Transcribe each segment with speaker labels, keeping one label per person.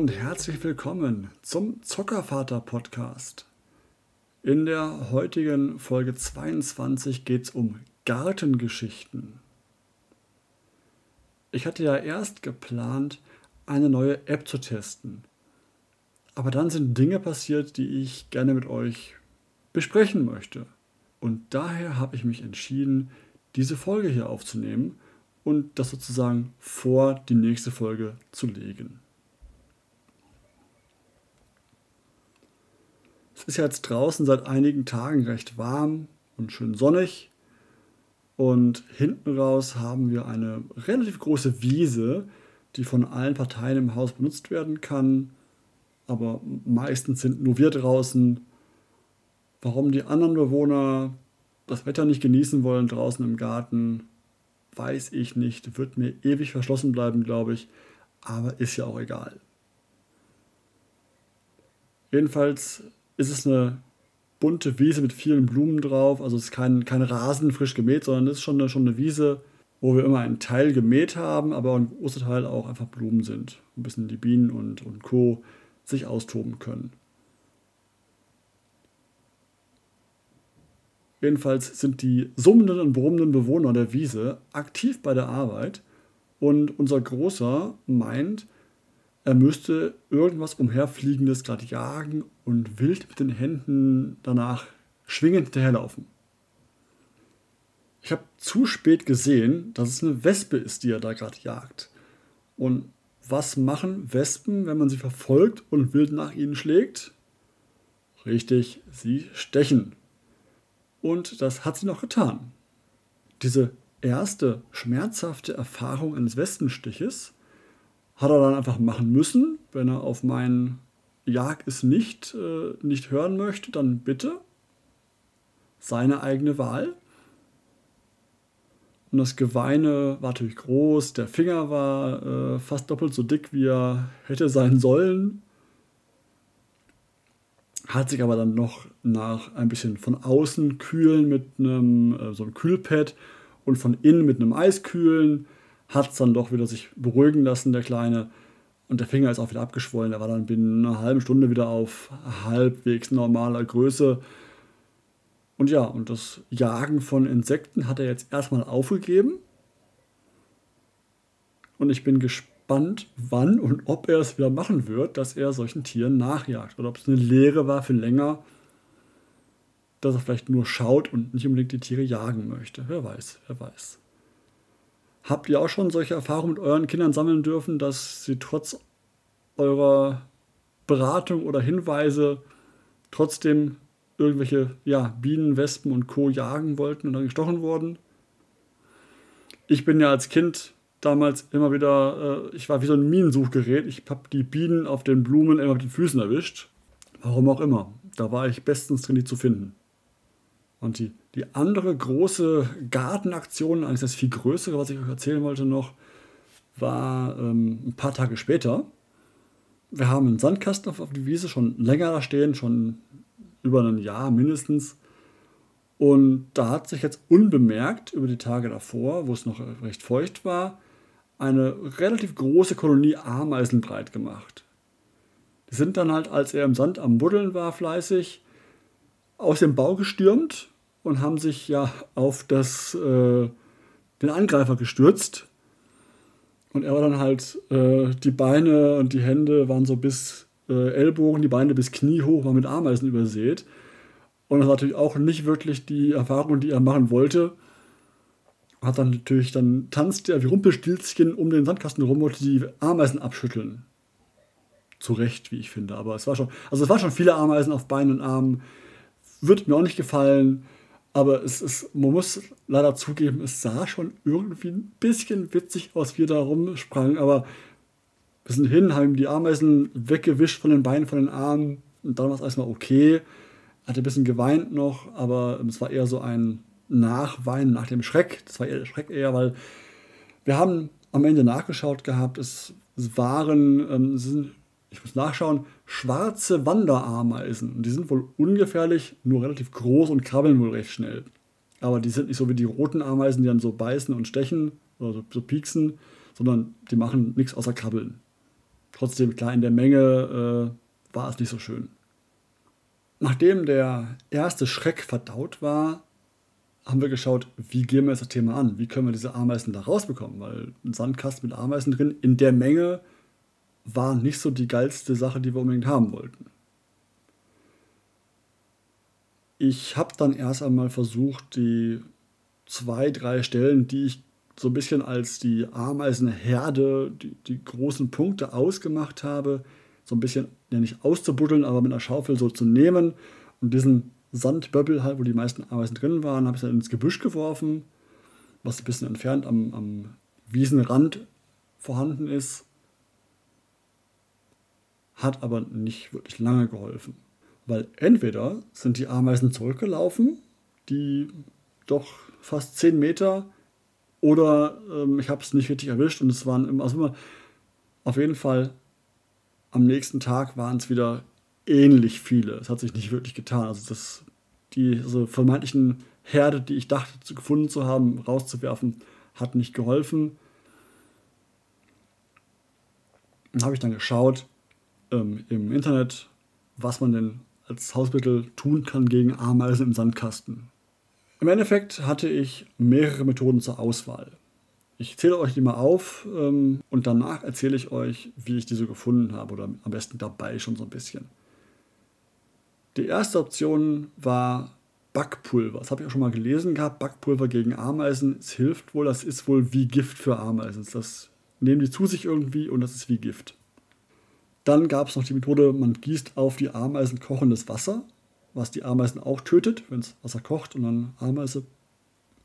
Speaker 1: und herzlich willkommen zum Zockervater Podcast. In der heutigen Folge 22 geht es um Gartengeschichten. Ich hatte ja erst geplant, eine neue App zu testen. Aber dann sind Dinge passiert, die ich gerne mit euch besprechen möchte. Und daher habe ich mich entschieden, diese Folge hier aufzunehmen und das sozusagen vor die nächste Folge zu legen. Es ist jetzt draußen seit einigen Tagen recht warm und schön sonnig. Und hinten raus haben wir eine relativ große Wiese, die von allen Parteien im Haus benutzt werden kann. Aber meistens sind nur wir draußen. Warum die anderen Bewohner das Wetter nicht genießen wollen draußen im Garten, weiß ich nicht. Wird mir ewig verschlossen bleiben, glaube ich. Aber ist ja auch egal. Jedenfalls ist es eine bunte Wiese mit vielen Blumen drauf. Also es ist kein, kein Rasen frisch gemäht, sondern es ist schon eine, schon eine Wiese, wo wir immer einen Teil gemäht haben, aber ein großer Teil auch einfach Blumen sind. Ein bisschen die Bienen und, und Co. sich austoben können. Jedenfalls sind die summenden und brummenden Bewohner der Wiese aktiv bei der Arbeit und unser Großer meint, er müsste irgendwas umherfliegendes gerade jagen und wild mit den Händen danach schwingend hinterherlaufen. Ich habe zu spät gesehen, dass es eine Wespe ist, die er da gerade jagt. Und was machen Wespen, wenn man sie verfolgt und wild nach ihnen schlägt? Richtig, sie stechen. Und das hat sie noch getan. Diese erste schmerzhafte Erfahrung eines Wespenstiches hat er dann einfach machen müssen. Wenn er auf meinen Jag es nicht, äh, nicht hören möchte, dann bitte. Seine eigene Wahl. Und das Geweine war natürlich groß, der Finger war äh, fast doppelt so dick, wie er hätte sein sollen. Hat sich aber dann noch nach ein bisschen von außen kühlen mit einem äh, so einem Kühlpad und von innen mit einem Eiskühlen hat es dann doch wieder sich beruhigen lassen, der Kleine. Und der Finger ist auch wieder abgeschwollen. Er war dann binnen einer halben Stunde wieder auf halbwegs normaler Größe. Und ja, und das Jagen von Insekten hat er jetzt erstmal aufgegeben. Und ich bin gespannt, wann und ob er es wieder machen wird, dass er solchen Tieren nachjagt. Oder ob es eine Lehre war für länger, dass er vielleicht nur schaut und nicht unbedingt die Tiere jagen möchte. Wer weiß, wer weiß. Habt ihr auch schon solche Erfahrungen mit euren Kindern sammeln dürfen, dass sie trotz eurer Beratung oder Hinweise trotzdem irgendwelche ja, Bienen, Wespen und Co. jagen wollten und dann gestochen wurden? Ich bin ja als Kind damals immer wieder, äh, ich war wie so ein Minensuchgerät. Ich habe die Bienen auf den Blumen immer mit den Füßen erwischt. Warum auch immer. Da war ich bestens drin, die zu finden. Und die, die andere große Gartenaktion, eigentlich das viel größere, was ich euch erzählen wollte noch, war ähm, ein paar Tage später. Wir haben einen Sandkasten auf, auf die Wiese schon länger da stehen, schon über ein Jahr mindestens. Und da hat sich jetzt unbemerkt über die Tage davor, wo es noch recht feucht war, eine relativ große Kolonie Ameisen breit gemacht. Die sind dann halt, als er im Sand am Buddeln war, fleißig, aus dem Bau gestürmt und haben sich ja auf das, äh, den Angreifer gestürzt. Und er war dann halt, äh, die Beine und die Hände waren so bis äh, Ellbogen, die Beine bis Knie hoch, war mit Ameisen übersät. Und das war natürlich auch nicht wirklich die Erfahrung, die er machen wollte. Hat dann natürlich, dann tanzt er wie Rumpelstilzchen um den Sandkasten rum und die Ameisen abschütteln. Zu Recht, wie ich finde. Aber es war schon, also es waren schon viele Ameisen auf Beinen und Armen. Wird mir auch nicht gefallen. Aber es ist, man muss leider zugeben, es sah schon irgendwie ein bisschen witzig aus, wie er da rumsprang. Aber wir sind hin, haben die Ameisen weggewischt von den Beinen, von den Armen. Und dann war es erstmal okay. Hat ein bisschen geweint noch, aber es war eher so ein Nachweinen nach dem Schreck. Das war eher der Schreck eher, weil wir haben am Ende nachgeschaut gehabt. Es, es waren, ähm, es sind ich muss nachschauen, schwarze Wanderameisen. Und die sind wohl ungefährlich, nur relativ groß und krabbeln wohl recht schnell. Aber die sind nicht so wie die roten Ameisen, die dann so beißen und stechen oder so, so pieksen, sondern die machen nichts außer krabbeln. trotzdem, klar, in der Menge äh, war es nicht so schön. Nachdem der erste Schreck verdaut war, haben wir geschaut, wie gehen wir jetzt das Thema an? Wie können wir diese Ameisen da rausbekommen? Weil ein Sandkasten mit Ameisen drin in der Menge war nicht so die geilste Sache, die wir unbedingt haben wollten. Ich habe dann erst einmal versucht, die zwei, drei Stellen, die ich so ein bisschen als die Ameisenherde, die, die großen Punkte ausgemacht habe, so ein bisschen, ja nicht auszubuddeln, aber mit einer Schaufel so zu nehmen und diesen Sandböppel halt, wo die meisten Ameisen drin waren, habe ich dann ins Gebüsch geworfen, was ein bisschen entfernt am, am Wiesenrand vorhanden ist. Hat aber nicht wirklich lange geholfen. Weil entweder sind die Ameisen zurückgelaufen, die doch fast 10 Meter, oder ähm, ich habe es nicht richtig erwischt und es waren immer, also immer, auf jeden Fall am nächsten Tag waren es wieder ähnlich viele. Es hat sich nicht wirklich getan. Also das, die also vermeintlichen Herde, die ich dachte gefunden zu haben, rauszuwerfen, hat nicht geholfen. Dann habe ich dann geschaut ähm, im Internet, was man denn als Hausmittel tun kann gegen Ameisen im Sandkasten. Im Endeffekt hatte ich mehrere Methoden zur Auswahl. Ich zähle euch die mal auf ähm, und danach erzähle ich euch, wie ich diese gefunden habe oder am besten dabei schon so ein bisschen. Die erste Option war Backpulver. Das habe ich auch schon mal gelesen gehabt. Backpulver gegen Ameisen. Es hilft wohl, das ist wohl wie Gift für Ameisen. Das nehmen die zu sich irgendwie und das ist wie Gift. Dann gab es noch die Methode, man gießt auf die Ameisen kochendes Wasser, was die Ameisen auch tötet, wenn das Wasser kocht und dann Ameise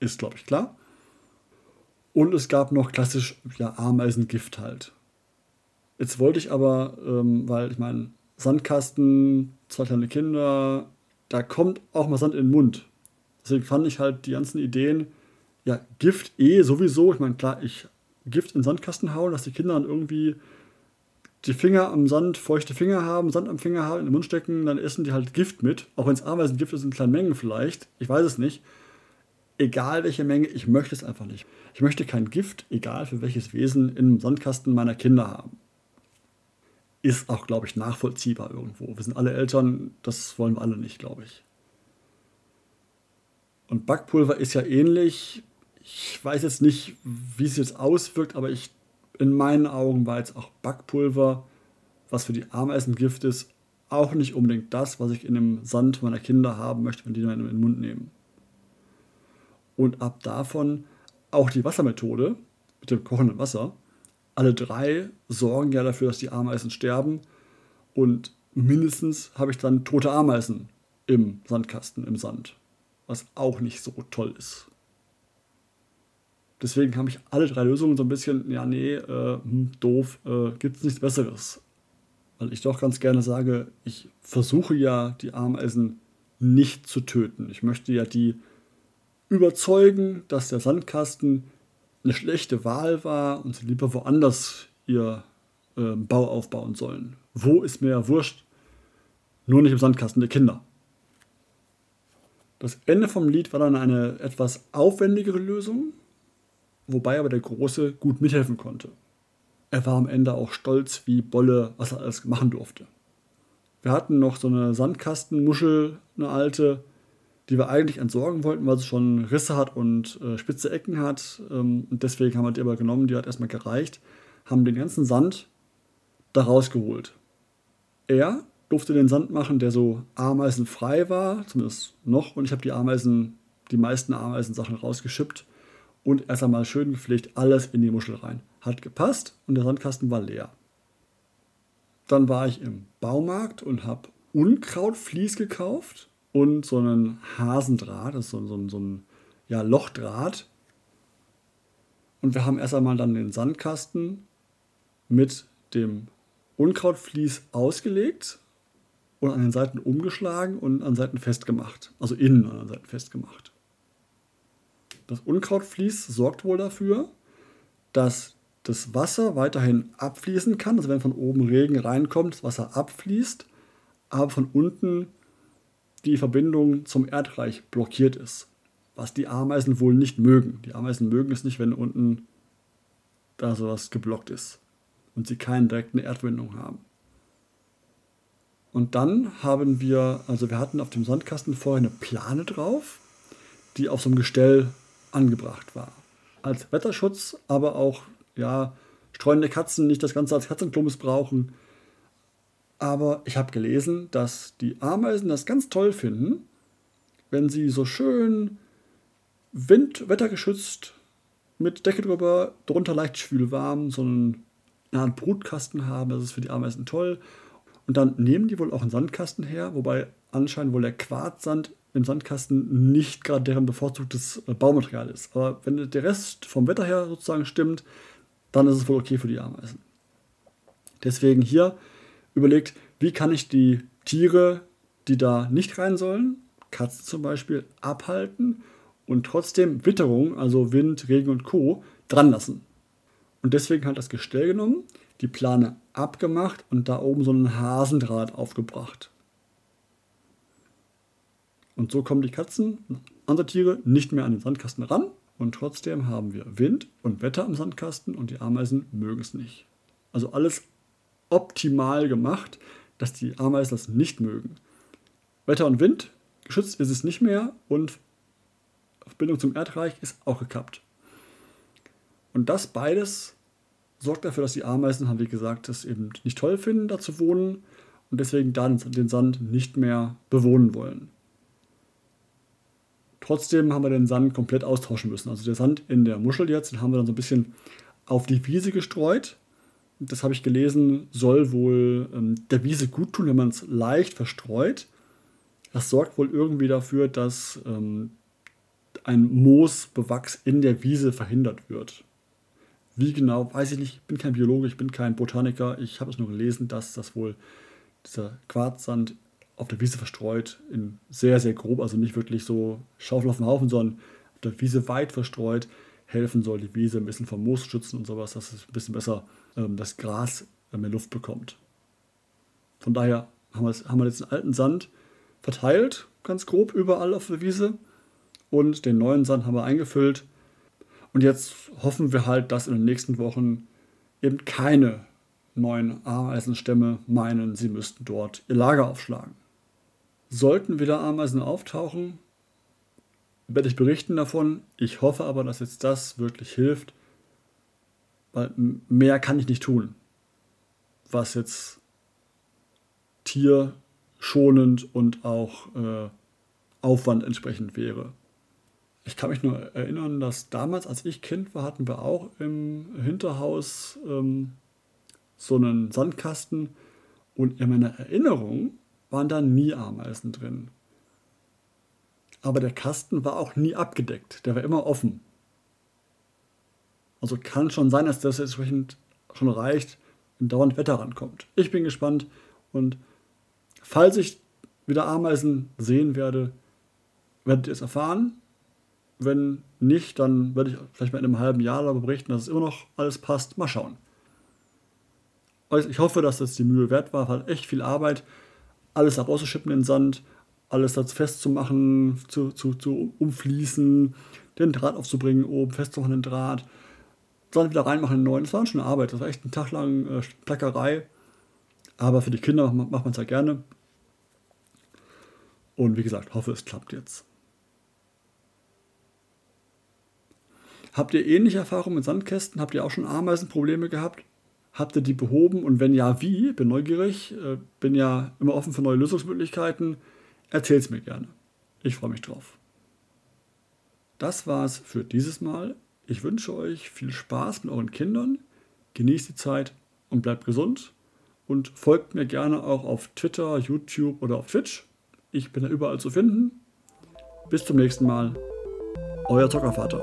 Speaker 1: ist, glaube ich, klar. Und es gab noch klassisch ja, Ameisengift halt. Jetzt wollte ich aber, ähm, weil ich meine, Sandkasten, zwei kleine Kinder, da kommt auch mal Sand in den Mund. Deswegen fand ich halt die ganzen Ideen, ja, Gift eh sowieso. Ich meine, klar, ich Gift in den Sandkasten hauen, dass die Kinder dann irgendwie die Finger am Sand, feuchte Finger haben, Sand am Finger haben, in den Mund stecken, dann essen die halt Gift mit. Auch wenn es Ameisengift ist in kleinen Mengen vielleicht. Ich weiß es nicht. Egal welche Menge, ich möchte es einfach nicht. Ich möchte kein Gift, egal für welches Wesen, im Sandkasten meiner Kinder haben. Ist auch, glaube ich, nachvollziehbar irgendwo. Wir sind alle Eltern, das wollen wir alle nicht, glaube ich. Und Backpulver ist ja ähnlich. Ich weiß jetzt nicht, wie es jetzt auswirkt, aber ich in meinen Augen war jetzt auch Backpulver, was für die Ameisengift ist, auch nicht unbedingt das, was ich in dem Sand meiner Kinder haben möchte, wenn die dann in den Mund nehmen. Und ab davon auch die Wassermethode mit dem kochenden Wasser. Alle drei sorgen ja dafür, dass die Ameisen sterben. Und mindestens habe ich dann tote Ameisen im Sandkasten, im Sand. Was auch nicht so toll ist. Deswegen habe ich alle drei Lösungen so ein bisschen, ja, nee, äh, hm, doof, äh, gibt es nichts Besseres. Weil ich doch ganz gerne sage, ich versuche ja, die Ameisen nicht zu töten. Ich möchte ja die überzeugen, dass der Sandkasten eine schlechte Wahl war und sie lieber woanders ihr äh, Bau aufbauen sollen. Wo ist mir ja wurscht, nur nicht im Sandkasten der Kinder. Das Ende vom Lied war dann eine etwas aufwendigere Lösung, wobei aber der Große gut mithelfen konnte. Er war am Ende auch stolz wie Bolle, was er alles machen durfte. Wir hatten noch so eine Sandkastenmuschel, eine alte, die wir eigentlich entsorgen wollten, weil sie schon Risse hat und äh, spitze Ecken hat. Ähm, und deswegen haben wir die aber genommen, die hat erstmal gereicht, haben den ganzen Sand da rausgeholt. Er durfte den Sand machen, der so ameisenfrei war, zumindest noch, und ich habe die Ameisen, die meisten Ameisensachen rausgeschippt und erst einmal schön gepflegt alles in die Muschel rein. Hat gepasst und der Sandkasten war leer. Dann war ich im Baumarkt und habe Unkrautvlies gekauft und so einen Hasendraht, das ist so, so, so ein ja, Lochdraht. Und wir haben erst einmal dann den Sandkasten mit dem Unkrautvlies ausgelegt und an den Seiten umgeschlagen und an Seiten festgemacht. Also innen an den Seiten festgemacht. Das Unkrautvlies sorgt wohl dafür, dass das Wasser weiterhin abfließen kann. Also wenn von oben Regen reinkommt, das Wasser abfließt, aber von unten die Verbindung zum Erdreich blockiert ist. Was die Ameisen wohl nicht mögen. Die Ameisen mögen es nicht, wenn unten da sowas geblockt ist. und sie keine direkte Erdwindung haben. Und dann haben wir, also wir hatten auf dem Sandkasten vorher eine Plane drauf, die auf so einem Gestell angebracht war. Als Wetterschutz, aber auch, ja, streunende Katzen nicht das Ganze als Katzenklo missbrauchen. Aber ich habe gelesen, dass die Ameisen das ganz toll finden, wenn sie so schön wind-, wettergeschützt mit Decke drüber, drunter leicht schwülwarm, so einen, Art Brutkasten haben. Das ist für die Ameisen toll. Und dann nehmen die wohl auch einen Sandkasten her, wobei anscheinend wohl der Quarzsand im Sandkasten nicht gerade deren bevorzugtes äh, Baumaterial ist. Aber wenn der Rest vom Wetter her sozusagen stimmt, dann ist es wohl okay für die Ameisen. Deswegen hier überlegt, wie kann ich die Tiere, die da nicht rein sollen, Katzen zum Beispiel, abhalten und trotzdem Witterung, also Wind, Regen und Co. dran lassen. Und deswegen hat das Gestell genommen, die Plane abgemacht und da oben so einen Hasendraht aufgebracht. Und so kommen die Katzen, andere Tiere, nicht mehr an den Sandkasten ran und trotzdem haben wir Wind und Wetter im Sandkasten und die Ameisen mögen es nicht. Also alles optimal gemacht, dass die Ameisen das nicht mögen. Wetter und Wind, geschützt ist es nicht mehr und Verbindung zum Erdreich ist auch gekappt. Und das beides sorgt dafür, dass die Ameisen, haben wie gesagt, es eben nicht toll finden, da zu wohnen und deswegen dann den Sand nicht mehr bewohnen wollen. Trotzdem haben wir den Sand komplett austauschen müssen. Also der Sand in der Muschel jetzt, den haben wir dann so ein bisschen auf die Wiese gestreut. Das habe ich gelesen, soll wohl ähm, der Wiese gut tun, wenn man es leicht verstreut. Das sorgt wohl irgendwie dafür, dass ähm, ein Moosbewachs in der Wiese verhindert wird. Wie genau, weiß ich nicht. Ich bin kein Biologe, ich bin kein Botaniker. Ich habe es nur gelesen, dass das wohl dieser Quarzsand auf der Wiese verstreut, in sehr, sehr grob, also nicht wirklich so Schaufel auf dem Haufen, sondern auf der Wiese weit verstreut, helfen soll, die Wiese ein bisschen vom Moos schützen und sowas, dass es ein bisschen besser ähm, das Gras äh, mehr Luft bekommt. Von daher haben haben wir jetzt den alten Sand verteilt, ganz grob überall auf der Wiese und den neuen Sand haben wir eingefüllt. Und jetzt hoffen wir halt, dass in den nächsten Wochen eben keine neuen Ameisenstämme meinen, sie müssten dort ihr Lager aufschlagen. Sollten wieder Ameisen auftauchen, werde ich berichten davon. Ich hoffe aber, dass jetzt das wirklich hilft, weil mehr kann ich nicht tun, was jetzt tierschonend und auch äh, Aufwand entsprechend wäre. Ich kann mich nur erinnern, dass damals, als ich Kind war, hatten wir auch im Hinterhaus ähm, so einen Sandkasten und in meiner Erinnerung waren da nie Ameisen drin. Aber der Kasten war auch nie abgedeckt, der war immer offen. Also kann schon sein, dass das entsprechend schon reicht, wenn dauernd Wetter rankommt. Ich bin gespannt und falls ich wieder Ameisen sehen werde, werdet ihr es erfahren. Wenn nicht, dann werde ich vielleicht mal in einem halben Jahr darüber berichten, dass es immer noch alles passt. Mal schauen. Ich hoffe, dass das die Mühe wert war. Hat echt viel Arbeit alles da rauszuschippen in den Sand, alles da festzumachen, zu, zu, zu umfließen, den Draht aufzubringen, oben festzumachen, den Draht, Sand wieder reinmachen in den neuen. Das war schon Arbeit, das war echt ein Tag lang äh, Plackerei. Aber für die Kinder macht man es ja gerne. Und wie gesagt, hoffe, es klappt jetzt. Habt ihr ähnliche Erfahrungen mit Sandkästen? Habt ihr auch schon Ameisenprobleme gehabt? Habt ihr die behoben und wenn ja, wie? Bin neugierig, äh, bin ja immer offen für neue Lösungsmöglichkeiten. Erzähl's mir gerne. Ich freue mich drauf. Das war's für dieses Mal. Ich wünsche euch viel Spaß mit euren Kindern. Genießt die Zeit und bleibt gesund. Und folgt mir gerne auch auf Twitter, YouTube oder auf Twitch. Ich bin da überall zu finden. Bis zum nächsten Mal. Euer Zockervater.